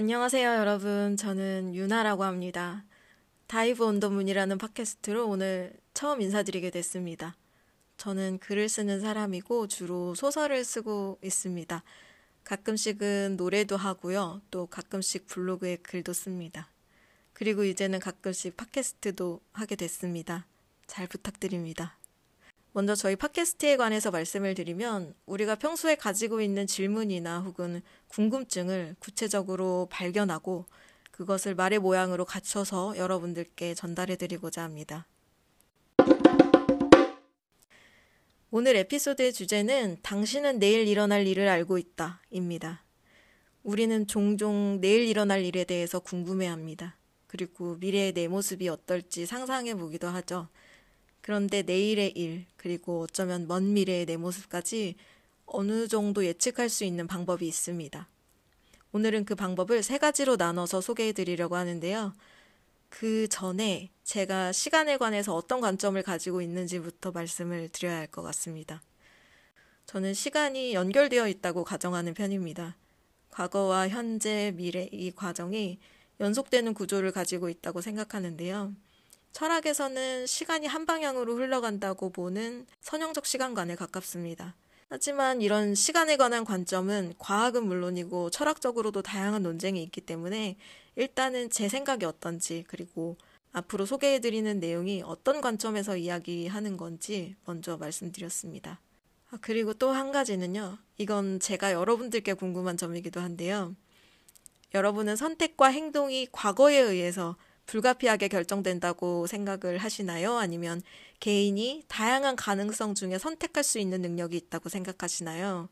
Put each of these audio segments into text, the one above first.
안녕하세요, 여러분. 저는 유나라고 합니다. Dive on the Moon이라는 팟캐스트로 오늘 처음 인사드리게 됐습니다. 저는 글을 쓰는 사람이고 주로 소설을 쓰고 있습니다. 가끔씩은 노래도 하고요. 또 가끔씩 블로그에 글도 씁니다. 그리고 이제는 가끔씩 팟캐스트도 하게 됐습니다. 잘 부탁드립니다. 먼저 저희 팟캐스트에 관해서 말씀을 드리면 우리가 평소에 가지고 있는 질문이나 혹은 궁금증을 구체적으로 발견하고 그것을 말의 모양으로 갖춰서 여러분들께 전달해 드리고자 합니다. 오늘 에피소드의 주제는 당신은 내일 일어날 일을 알고 있다 입니다. 우리는 종종 내일 일어날 일에 대해서 궁금해 합니다. 그리고 미래의 내 모습이 어떨지 상상해 보기도 하죠. 그런데 내일의 일, 그리고 어쩌면 먼 미래의 내 모습까지 어느 정도 예측할 수 있는 방법이 있습니다. 오늘은 그 방법을 세 가지로 나눠서 소개해 드리려고 하는데요. 그 전에 제가 시간에 관해서 어떤 관점을 가지고 있는지부터 말씀을 드려야 할 것 같습니다. 저는 시간이 연결되어 있다고 가정하는 편입니다. 과거와 현재, 미래 이 과정이 연속되는 구조를 가지고 있다고 생각하는데요. 철학에서는 시간이 한 방향으로 흘러간다고 보는 선형적 시간관에 가깝습니다. 하지만 이런 시간에 관한 관점은 과학은 물론이고 철학적으로도 다양한 논쟁이 있기 때문에 일단은 제 생각이 어떤지 그리고 앞으로 소개해드리는 내용이 어떤 관점에서 이야기하는 건지 먼저 말씀드렸습니다. 아, 그리고 또 한 가지는요. 이건 제가 여러분들께 궁금한 점이기도 한데요. 여러분은 선택과 행동이 과거에 의해서 불가피하게 결정된다고 생각을 하시나요? 아니면 개인이 다양한 가능성 중에 선택할 수 있는 능력이 있다고 생각하시나요?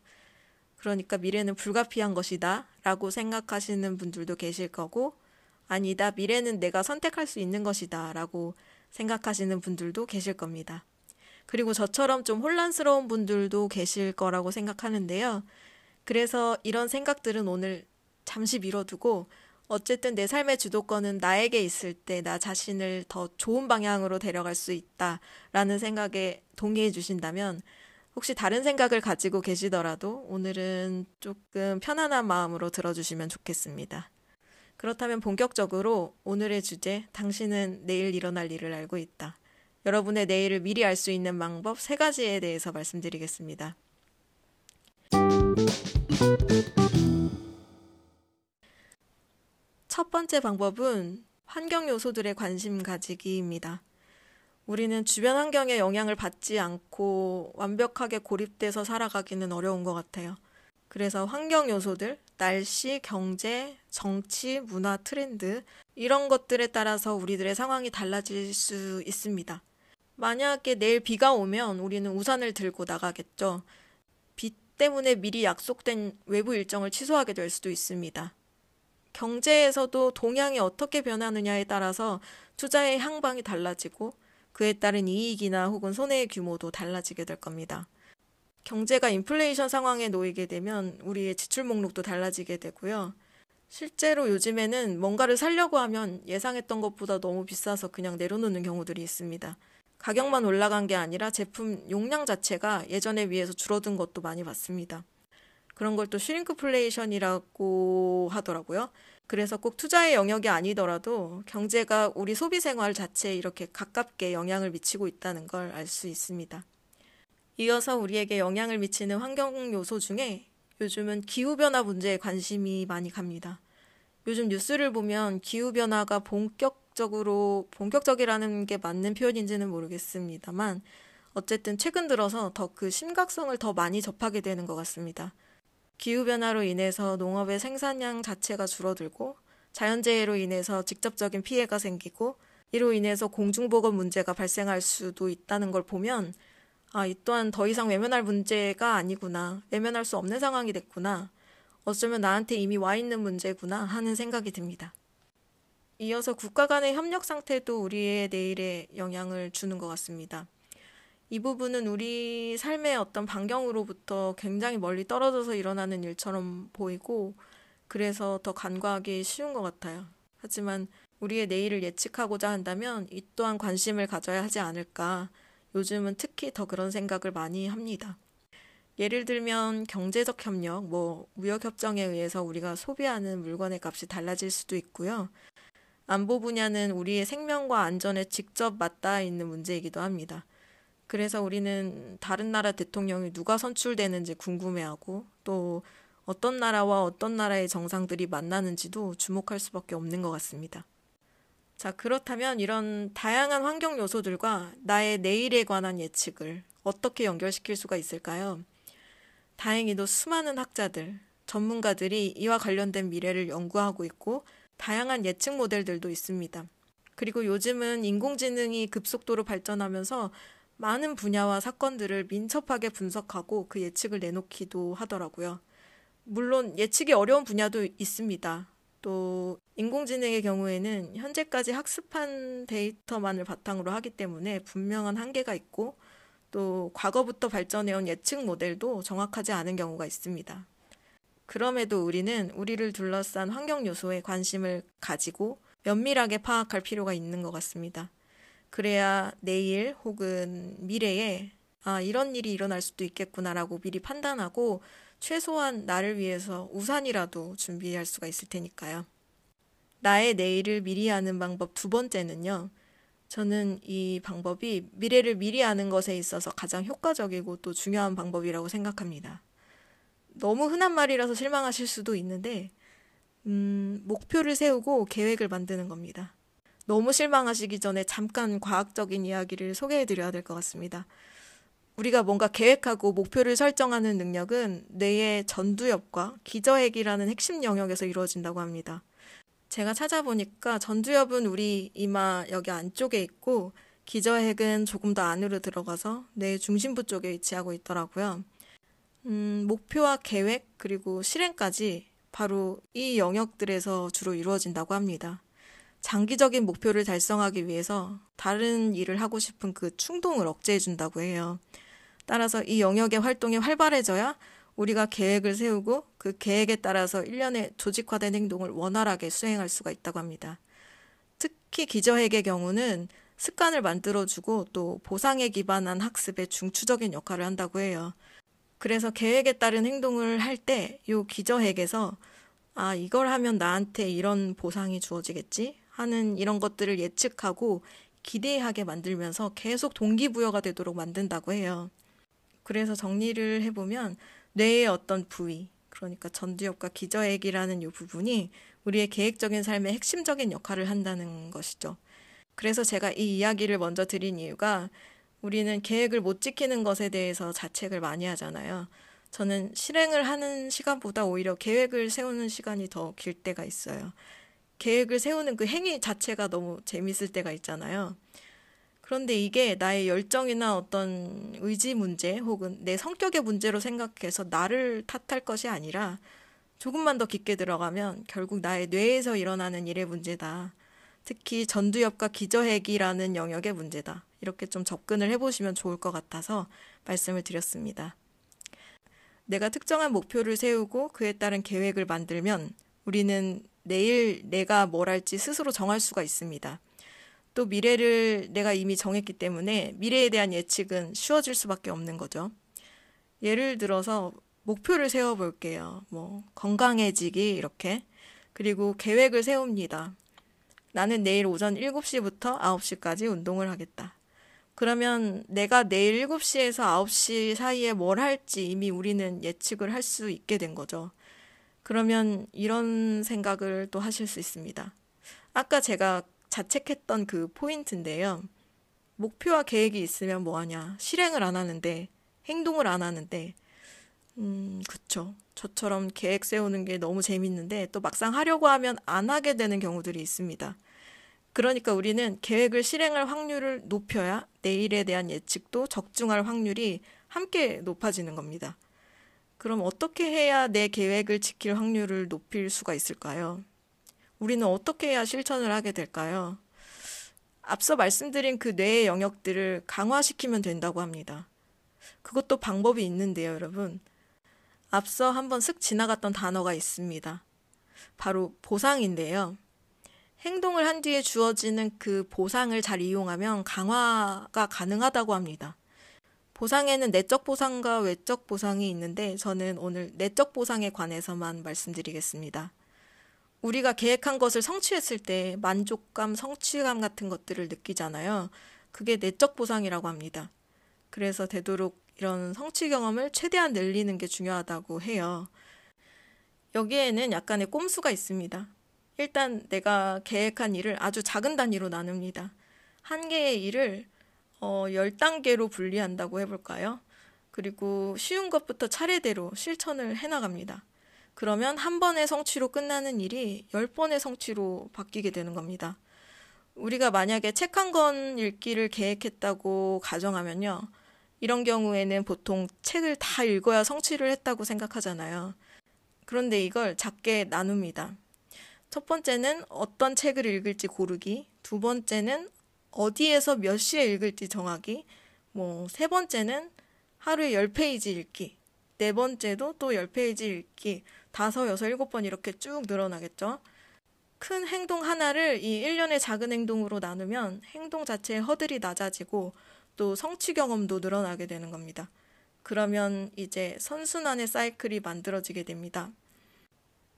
그러니까 미래는 불가피한 것이다 라고 생각하시는 분들도 계실 거고, 아니다, 미래는 내가 선택할 수 있는 것이다 라고 생각하시는 분들도 계실 겁니다. 그리고 저처럼 좀 혼란스러운 분들도 계실 거라고 생각하는데요. 그래서 이런 생각들은 오늘 잠시 미뤄두고 어쨌든 내 삶의 주도권은 나에게 있을 때 나 자신을 더 좋은 방향으로 데려갈 수 있다라는 생각에 동의해 주신다면 혹시 다른 생각을 가지고 계시더라도 오늘은 조금 편안한 마음으로 들어주시면 좋겠습니다. 그렇다면 본격적으로 오늘의 주제, 당신은 내일 일어날 일을 알고 있다. 여러분의 내일을 미리 알 수 있는 방법 세 가지에 대해서 말씀드리겠습니다. 첫 번째 방법은 환경 요소들의 관심 가지기입니다. 우리는 주변 환경에 영향을 받지 않고 완벽하게 고립돼서 살아가기는 어려운 것 같아요. 그래서 환경 요소들, 날씨, 경제, 정치, 문화, 트렌드, 이런 것들에 따라서 우리들의 상황이 달라질 수 있습니다. 만약에 내일 비가 오면 우리는 우산을 들고 나가겠죠. 비 때문에 미리 약속된 외부 일정을 취소하게 될 수도 있습니다. 경제에서도 동향이 어떻게 변하느냐에 따라서 투자의 향방이 달라지고 그에 따른 이익이나 혹은 손해의 규모도 달라지게 될 겁니다. 경제가 인플레이션 상황에 놓이게 되면 우리의 지출 목록도 달라지게 되고요. 실제로 요즘에는 뭔가를 살려고 하면 예상했던 것보다 너무 비싸서 그냥 내려놓는 경우들이 있습니다. 가격만 올라간 게 아니라 제품 용량 자체가 예전에 비해서 줄어든 것도 많이 봤습니다. 그런 걸 또 shrinkflation이라고 하더라고요. 그래서 꼭 투자의 영역이 아니더라도 경제가 우리 소비 생활 자체에 이렇게 가깝게 영향을 미치고 있다는 걸 알 수 있습니다. 이어서 우리에게 영향을 미치는 환경 요소 중에 요즘은 기후변화 문제에 관심이 많이 갑니다. 요즘 뉴스를 보면 기후변화가 본격적으로, 본격적이라는 게 맞는 표현인지는 모르겠습니다만, 어쨌든 최근 들어서 더 그 심각성을 더 많이 접하게 되는 것 같습니다. 기후변화로 인해서 농업의 생산량 자체가 줄어들고 자연재해로 인해서 직접적인 피해가 생기고 이로 인해서 공중보건 문제가 발생할 수도 있다는 걸 보면 아, 이 또한 더 이상 외면할 문제가 아니구나. 외면할 수 없는 상황이 됐구나. 어쩌면 나한테 이미 와 있는 문제구나 하는 생각이 듭니다. 이어서 국가 간의 협력 상태도 우리의 내일에 영향을 주는 것 같습니다. 이 부분은 우리 삶의 어떤 반경으로부터 굉장히 멀리 떨어져서 일어나는 일처럼 보이고 그래서 더 간과하기 쉬운 것 같아요. 하지만 우리의 내일을 예측하고자 한다면 이 또한 관심을 가져야 하지 않을까. 요즘은 특히 더 그런 생각을 많이 합니다. 예를 들면 경제적 협력, 뭐 무역 협정에 의해서 우리가 소비하는 물건의 값이 달라질 수도 있고요. 안보 분야는 우리의 생명과 안전에 직접 맞닿아 있는 문제이기도 합니다. 그래서 우리는 다른 나라 대통령이 누가 선출되는지 궁금해하고 또 어떤 나라와 어떤 나라의 정상들이 만나는지도 주목할 수밖에 없는 것 같습니다. 자, 그렇다면 이런 다양한 환경 요소들과 나의 내일에 관한 예측을 어떻게 연결시킬 수가 있을까요? 다행히도 수많은 학자들, 전문가들이 이와 관련된 미래를 연구하고 있고 다양한 예측 모델들도 있습니다. 그리고 요즘은 인공지능이 급속도로 발전하면서 많은 분야와 사건들을 민첩하게 분석하고 그 예측을 내놓기도 하더라고요. 물론 예측이 어려운 분야도 있습니다. 또 인공지능의 경우에는 현재까지 학습한 데이터만을 바탕으로 하기 때문에 분명한 한계가 있고 또 과거부터 발전해온 예측 모델도 정확하지 않은 경우가 있습니다. 그럼에도 우리는 우리를 둘러싼 환경 요소에 관심을 가지고 면밀하게 파악할 필요가 있는 것 같습니다. 그래야 내일 혹은 미래에 아, 이런 일이 일어날 수도 있겠구나라고 미리 판단하고 최소한 나를 위해서 우산이라도 준비할 수가 있을 테니까요. 나의 내일을 미리 아는 방법 두 번째는요. 저는 이 방법이 미래를 미리 아는 것에 있어서 가장 효과적이고 또 중요한 방법이라고 생각합니다. 너무 흔한 말이라서 실망하실 수도 있는데, 음, 목표를 세우고 계획을 만드는 겁니다. 너무 실망하시기 전에 잠깐 과학적인 이야기를 소개해 드려야 될 것 같습니다. 우리가 뭔가 계획하고 목표를 설정하는 능력은 뇌의 전두엽과 기저핵이라는 핵심 영역에서 이루어진다고 합니다. 제가 찾아보니까 전두엽은 우리 이마 여기 안쪽에 있고 기저핵은 조금 더 안으로 들어가서 뇌 중심부 쪽에 위치하고 있더라고요. 음, 목표와 계획 그리고 실행까지 바로 이 영역들에서 주로 이루어진다고 합니다. 장기적인 목표를 달성하기 위해서 다른 일을 하고 싶은 그 충동을 억제해 준다고 해요. 따라서 이 영역의 활동이 활발해져야 우리가 계획을 세우고 그 계획에 따라서 일련의 조직화된 행동을 원활하게 수행할 수가 있다고 합니다. 특히 기저핵의 경우는 습관을 만들어주고 또 보상에 기반한 학습에 중추적인 역할을 한다고 해요. 그래서 계획에 따른 행동을 할때이 기저핵에서 아, 이걸 하면 나한테 이런 보상이 주어지겠지? 하는 이런 것들을 예측하고 기대하게 만들면서 계속 동기부여가 되도록 만든다고 해요. 그래서 정리를 해보면 뇌의 어떤 부위, 그러니까 전두엽과 기저액이라는 이 부분이 우리의 계획적인 삶의 핵심적인 역할을 한다는 것이죠. 그래서 제가 이 이야기를 먼저 드린 이유가 우리는 계획을 못 지키는 것에 대해서 자책을 많이 하잖아요. 저는 실행을 하는 시간보다 오히려 계획을 세우는 시간이 더 길 때가 있어요. 계획을 세우는 그 행위 자체가 너무 재밌을 때가 있잖아요. 그런데 이게 나의 열정이나 어떤 의지 문제 혹은 내 성격의 문제로 생각해서 나를 탓할 것이 아니라 조금만 더 깊게 들어가면 결국 나의 뇌에서 일어나는 일의 문제다. 특히 전두엽과 기저핵이라는 영역의 문제다. 이렇게 좀 접근을 해보시면 좋을 것 같아서 말씀을 드렸습니다. 내가 특정한 목표를 세우고 그에 따른 계획을 만들면 우리는 내일 내가 뭘 할지 스스로 정할 수가 있습니다. 또 미래를 내가 이미 정했기 때문에 미래에 대한 예측은 쉬워질 수밖에 없는 거죠. 예를 들어서 목표를 세워볼게요. 뭐, 건강해지기, 이렇게. 그리고 계획을 세웁니다. 나는 내일 오전 7시부터 9시까지 운동을 하겠다. 그러면 내가 내일 7시에서 9시 사이에 뭘 할지 이미 우리는 예측을 할 수 있게 된 거죠. 그러면 이런 생각을 또 하실 수 있습니다. 아까 제가 자책했던 그 포인트인데요. 목표와 계획이 있으면 뭐하냐. 실행을 안 하는데, 행동을 안 하는데, 음, 그쵸. 저처럼 계획 세우는 게 너무 재밌는데, 또 막상 하려고 하면 안 하게 되는 경우들이 있습니다. 그러니까 우리는 계획을 실행할 확률을 높여야 내일에 대한 예측도 적중할 확률이 함께 높아지는 겁니다. 그럼 어떻게 해야 내 계획을 지킬 확률을 높일 수가 있을까요? 우리는 어떻게 해야 실천을 하게 될까요? 앞서 말씀드린 그 뇌의 영역들을 강화시키면 된다고 합니다. 그것도 방법이 있는데요, 여러분. 앞서 한번 슥 지나갔던 단어가 있습니다. 바로 보상인데요. 행동을 한 뒤에 주어지는 그 보상을 잘 이용하면 강화가 가능하다고 합니다. 보상에는 내적 보상과 외적 보상이 있는데 저는 오늘 내적 보상에 관해서만 말씀드리겠습니다. 우리가 계획한 것을 성취했을 때 만족감, 성취감 같은 것들을 느끼잖아요. 그게 내적 보상이라고 합니다. 그래서 되도록 이런 성취 경험을 최대한 늘리는 게 중요하다고 해요. 여기에는 약간의 꼼수가 있습니다. 일단 내가 계획한 일을 아주 작은 단위로 나눕니다. 한 개의 일을 어, 10단계로 분리한다고 해볼까요? 그리고 쉬운 것부터 차례대로 실천을 해나갑니다. 그러면 한 번의 성취로 끝나는 일이 10번의 성취로 바뀌게 되는 겁니다. 우리가 만약에 책 한 권 읽기를 계획했다고 가정하면요. 이런 경우에는 보통 책을 다 읽어야 성취를 했다고 생각하잖아요. 그런데 이걸 작게 나눕니다. 첫 번째는 어떤 책을 읽을지 고르기, 두 번째는 어디에서 몇 시에 읽을지 정하기, 뭐, 세 번째는 하루에 10페이지 읽기, 네 번째도 또 10페이지 읽기, 다섯, 여섯, 일곱 번 이렇게 쭉 늘어나겠죠. 큰 행동 하나를 이 1년의 작은 행동으로 나누면 행동 자체의 허들이 낮아지고 또 성취 경험도 늘어나게 되는 겁니다. 그러면 이제 선순환의 사이클이 만들어지게 됩니다.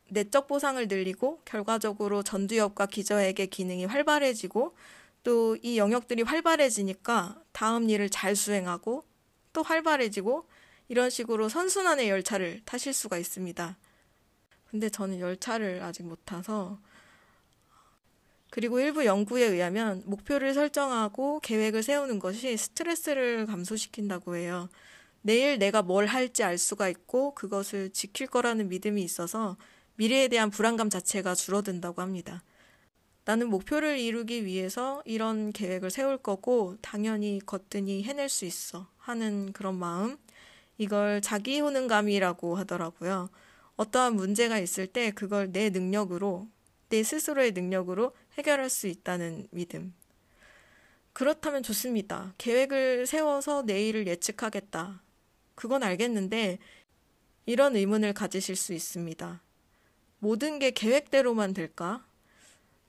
내적 보상을 늘리고 결과적으로 전두엽과 기저액의 기능이 활발해지고 또 이 영역들이 활발해지니까 다음 일을 잘 수행하고 또 활발해지고 이런 식으로 선순환의 열차를 타실 수가 있습니다. 근데 저는 열차를 아직 못 타서 그리고 일부 연구에 의하면 목표를 설정하고 계획을 세우는 것이 스트레스를 감소시킨다고 해요. 내일 내가 뭘 할지 알 수가 있고 그것을 지킬 거라는 믿음이 있어서 미래에 대한 불안감 자체가 줄어든다고 합니다. 나는 목표를 이루기 위해서 이런 계획을 세울 거고 당연히 거뜬히 해낼 수 있어 하는 그런 마음. 이걸 자기 효능감이라고 하더라고요. 어떠한 문제가 있을 때 그걸 내 능력으로, 내 스스로의 능력으로 해결할 수 있다는 믿음. 그렇다면 좋습니다. 계획을 세워서 내일을 예측하겠다. 그건 알겠는데, 이런 의문을 가지실 수 있습니다. 모든 게 계획대로만 될까?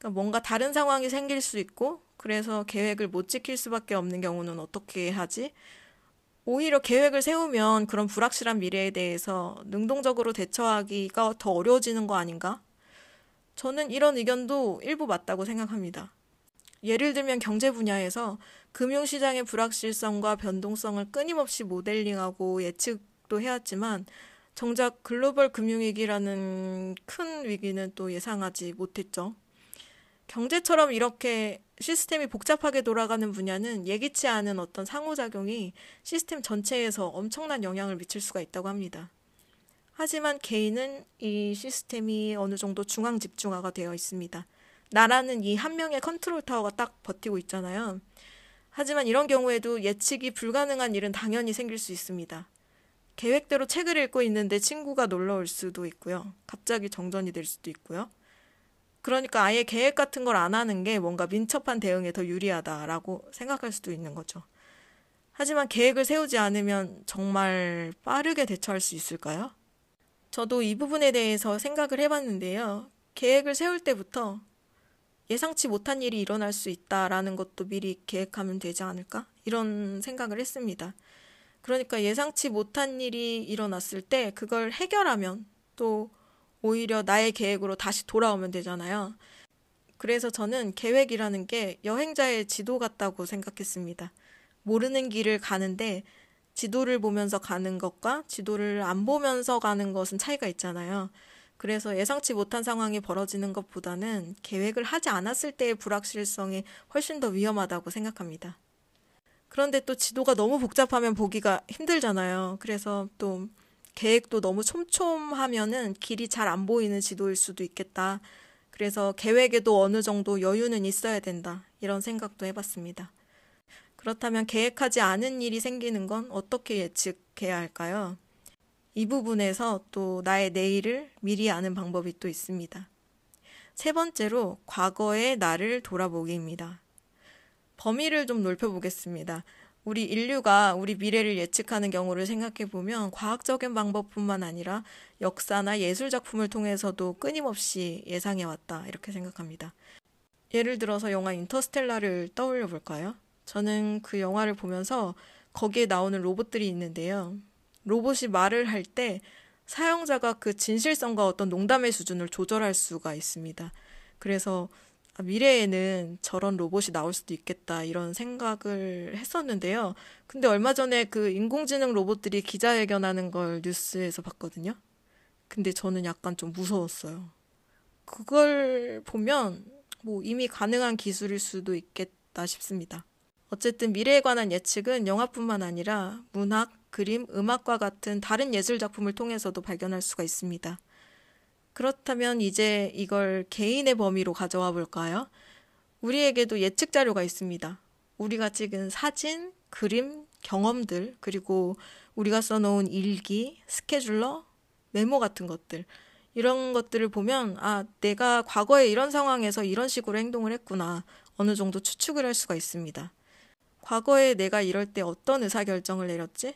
그러니까 뭔가 다른 상황이 생길 수 있고, 그래서 계획을 못 지킬 수밖에 없는 경우는 어떻게 하지? 오히려 계획을 세우면 그런 불확실한 미래에 대해서 능동적으로 대처하기가 더 어려워지는 거 아닌가? 저는 이런 의견도 일부 맞다고 생각합니다. 예를 들면 경제 분야에서 금융시장의 불확실성과 변동성을 끊임없이 모델링하고 예측도 해왔지만 정작 글로벌 금융위기라는 큰 위기는 또 예상하지 못했죠. 경제처럼 이렇게 시스템이 복잡하게 돌아가는 분야는 예기치 않은 어떤 상호작용이 시스템 전체에서 엄청난 영향을 미칠 수가 있다고 합니다. 하지만 개인은 이 시스템이 어느 정도 중앙 집중화가 되어 있습니다. 나라는 이 한 명의 컨트롤 타워가 딱 버티고 있잖아요. 하지만 이런 경우에도 예측이 불가능한 일은 당연히 생길 수 있습니다. 계획대로 책을 읽고 있는데 친구가 놀러 올 수도 있고요. 갑자기 정전이 될 수도 있고요. 그러니까 아예 계획 같은 걸 안 하는 게 뭔가 민첩한 대응에 더 유리하다라고 생각할 수도 있는 거죠. 하지만 계획을 세우지 않으면 정말 빠르게 대처할 수 있을까요? 저도 이 부분에 대해서 생각을 해봤는데요. 계획을 세울 때부터 예상치 못한 일이 일어날 수 있다라는 것도 미리 계획하면 되지 않을까? 이런 생각을 했습니다. 그러니까 예상치 못한 일이 일어났을 때 그걸 해결하면 또 오히려 나의 계획으로 다시 돌아오면 되잖아요. 그래서 저는 계획이라는 게 여행자의 지도 같다고 생각했습니다. 모르는 길을 가는데 지도를 보면서 가는 것과 지도를 안 보면서 가는 것은 차이가 있잖아요. 그래서 예상치 못한 상황이 벌어지는 것보다는 계획을 하지 않았을 때의 불확실성이 훨씬 더 위험하다고 생각합니다. 그런데 또 지도가 너무 복잡하면 보기가 힘들잖아요. 그래서 또 계획도 너무 촘촘하면은 길이 잘 안 보이는 지도일 수도 있겠다. 그래서 계획에도 어느 정도 여유는 있어야 된다. 이런 생각도 해봤습니다. 그렇다면 계획하지 않은 일이 생기는 건 어떻게 예측해야 할까요? 이 부분에서 또 나의 내일을 미리 아는 방법이 또 있습니다. 세 번째로 과거의 나를 돌아보기입니다. 범위를 좀 넓혀보겠습니다. 우리 인류가 우리 미래를 예측하는 경우를 생각해 보면 과학적인 방법뿐만 아니라 역사나 예술 작품을 통해서도 끊임없이 예상해 왔다. 이렇게 생각합니다. 예를 들어서 영화 인터스텔라를 떠올려 볼까요? 저는 그 영화를 보면서 거기에 나오는 로봇들이 있는데요. 로봇이 말을 할 때 사용자가 그 진실성과 어떤 농담의 수준을 조절할 수가 있습니다. 그래서 아, 미래에는 저런 로봇이 나올 수도 있겠다 이런 생각을 했었는데요. 근데 얼마 전에 그 인공지능 로봇들이 기자회견하는 걸 뉴스에서 봤거든요. 근데 저는 약간 좀 무서웠어요. 그걸 보면 뭐 이미 가능한 기술일 수도 있겠다 싶습니다. 어쨌든 미래에 관한 예측은 영화뿐만 아니라 문학, 그림, 음악과 같은 다른 예술 작품을 통해서도 발견할 수가 있습니다. 그렇다면 이제 이걸 개인의 범위로 가져와 볼까요? 우리에게도 예측 자료가 있습니다. 우리가 찍은 사진, 그림, 경험들, 그리고 우리가 써놓은 일기, 스케줄러, 메모 같은 것들. 이런 것들을 보면, 아, 내가 과거에 이런 상황에서 이런 식으로 행동을 했구나. 어느 정도 추측을 할 수가 있습니다. 과거에 내가 이럴 때 어떤 의사결정을 내렸지?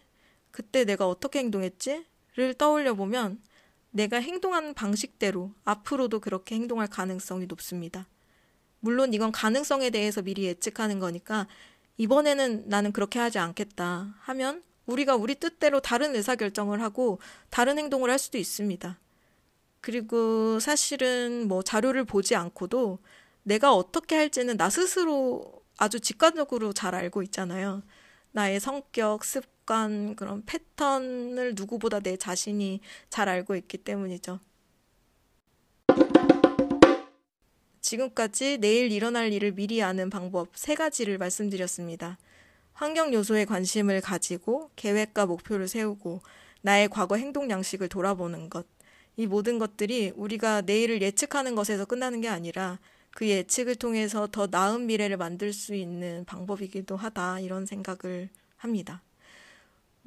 그때 내가 어떻게 행동했지? 를 떠올려 보면 내가 행동하는 방식대로 앞으로도 그렇게 행동할 가능성이 높습니다. 물론 이건 가능성에 대해서 미리 예측하는 거니까 이번에는 나는 그렇게 하지 않겠다 하면 우리가 우리 뜻대로 다른 의사결정을 하고 다른 행동을 할 수도 있습니다. 그리고 사실은 뭐 자료를 보지 않고도 내가 어떻게 할지는 나 스스로 아주 직관적으로 잘 알고 있잖아요. 나의 성격, 습 관, 그런 패턴을 누구보다 내 자신이 잘 알고 있기 때문이죠. 지금까지 내일 일어날 일을 미리 아는 방법 세 가지를 말씀드렸습니다. 환경 요소에 관심을 가지고 계획과 목표를 세우고 나의 과거 행동 양식을 돌아보는 것. 이 모든 것들이 우리가 내일을 예측하는 것에서 끝나는 게 아니라 그 예측을 통해서 더 나은 미래를 만들 수 있는 방법이기도 하다 이런 생각을 합니다.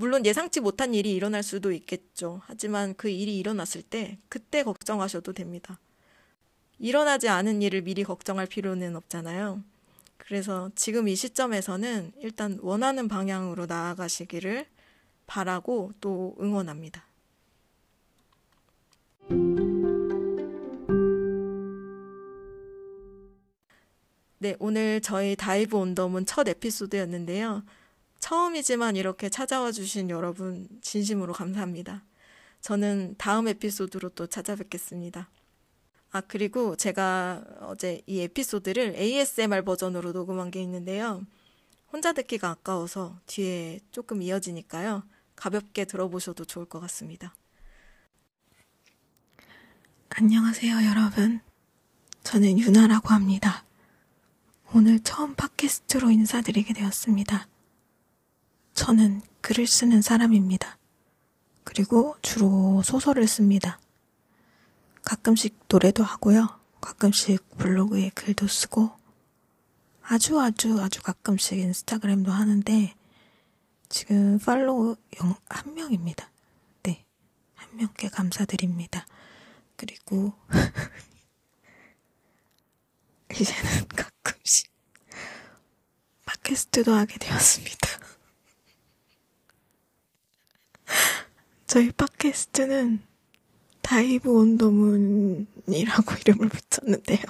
물론 예상치 못한 일이 일어날 수도 있겠죠. 하지만 그 일이 일어났을 때 그때 걱정하셔도 됩니다. 일어나지 않은 일을 미리 걱정할 필요는 없잖아요. 그래서 지금 이 시점에서는 일단 원하는 방향으로 나아가시기를 바라고 또 응원합니다. 네, 오늘 저희 다이브 온덤은 첫 에피소드였는데요. 처음이지만 이렇게 찾아와 주신 여러분 진심으로 감사합니다. 저는 다음 에피소드로 또 찾아뵙겠습니다. 아, 그리고 제가 어제 이 에피소드를 ASMR 버전으로 녹음한 게 있는데요. 혼자 듣기가 아까워서 뒤에 조금 이어지니까요. 가볍게 들어보셔도 좋을 것 같습니다. 안녕하세요, 여러분. 저는 유나라고 합니다. 오늘 처음 팟캐스트로 인사드리게 되었습니다. 저는 글을 쓰는 사람입니다. 그리고 주로 소설을 씁니다. 가끔씩 노래도 하고요. 가끔씩 블로그에 글도 쓰고 아주 아주 아주 가끔씩 인스타그램도 하는데 지금 팔로우 한 명입니다. 네. 한 명께 감사드립니다. 그리고 이제는 가끔씩 팟캐스트도 하게 되었습니다. 저희 팟캐스트는 다이브 온도문이라고 이름을 붙였는데요.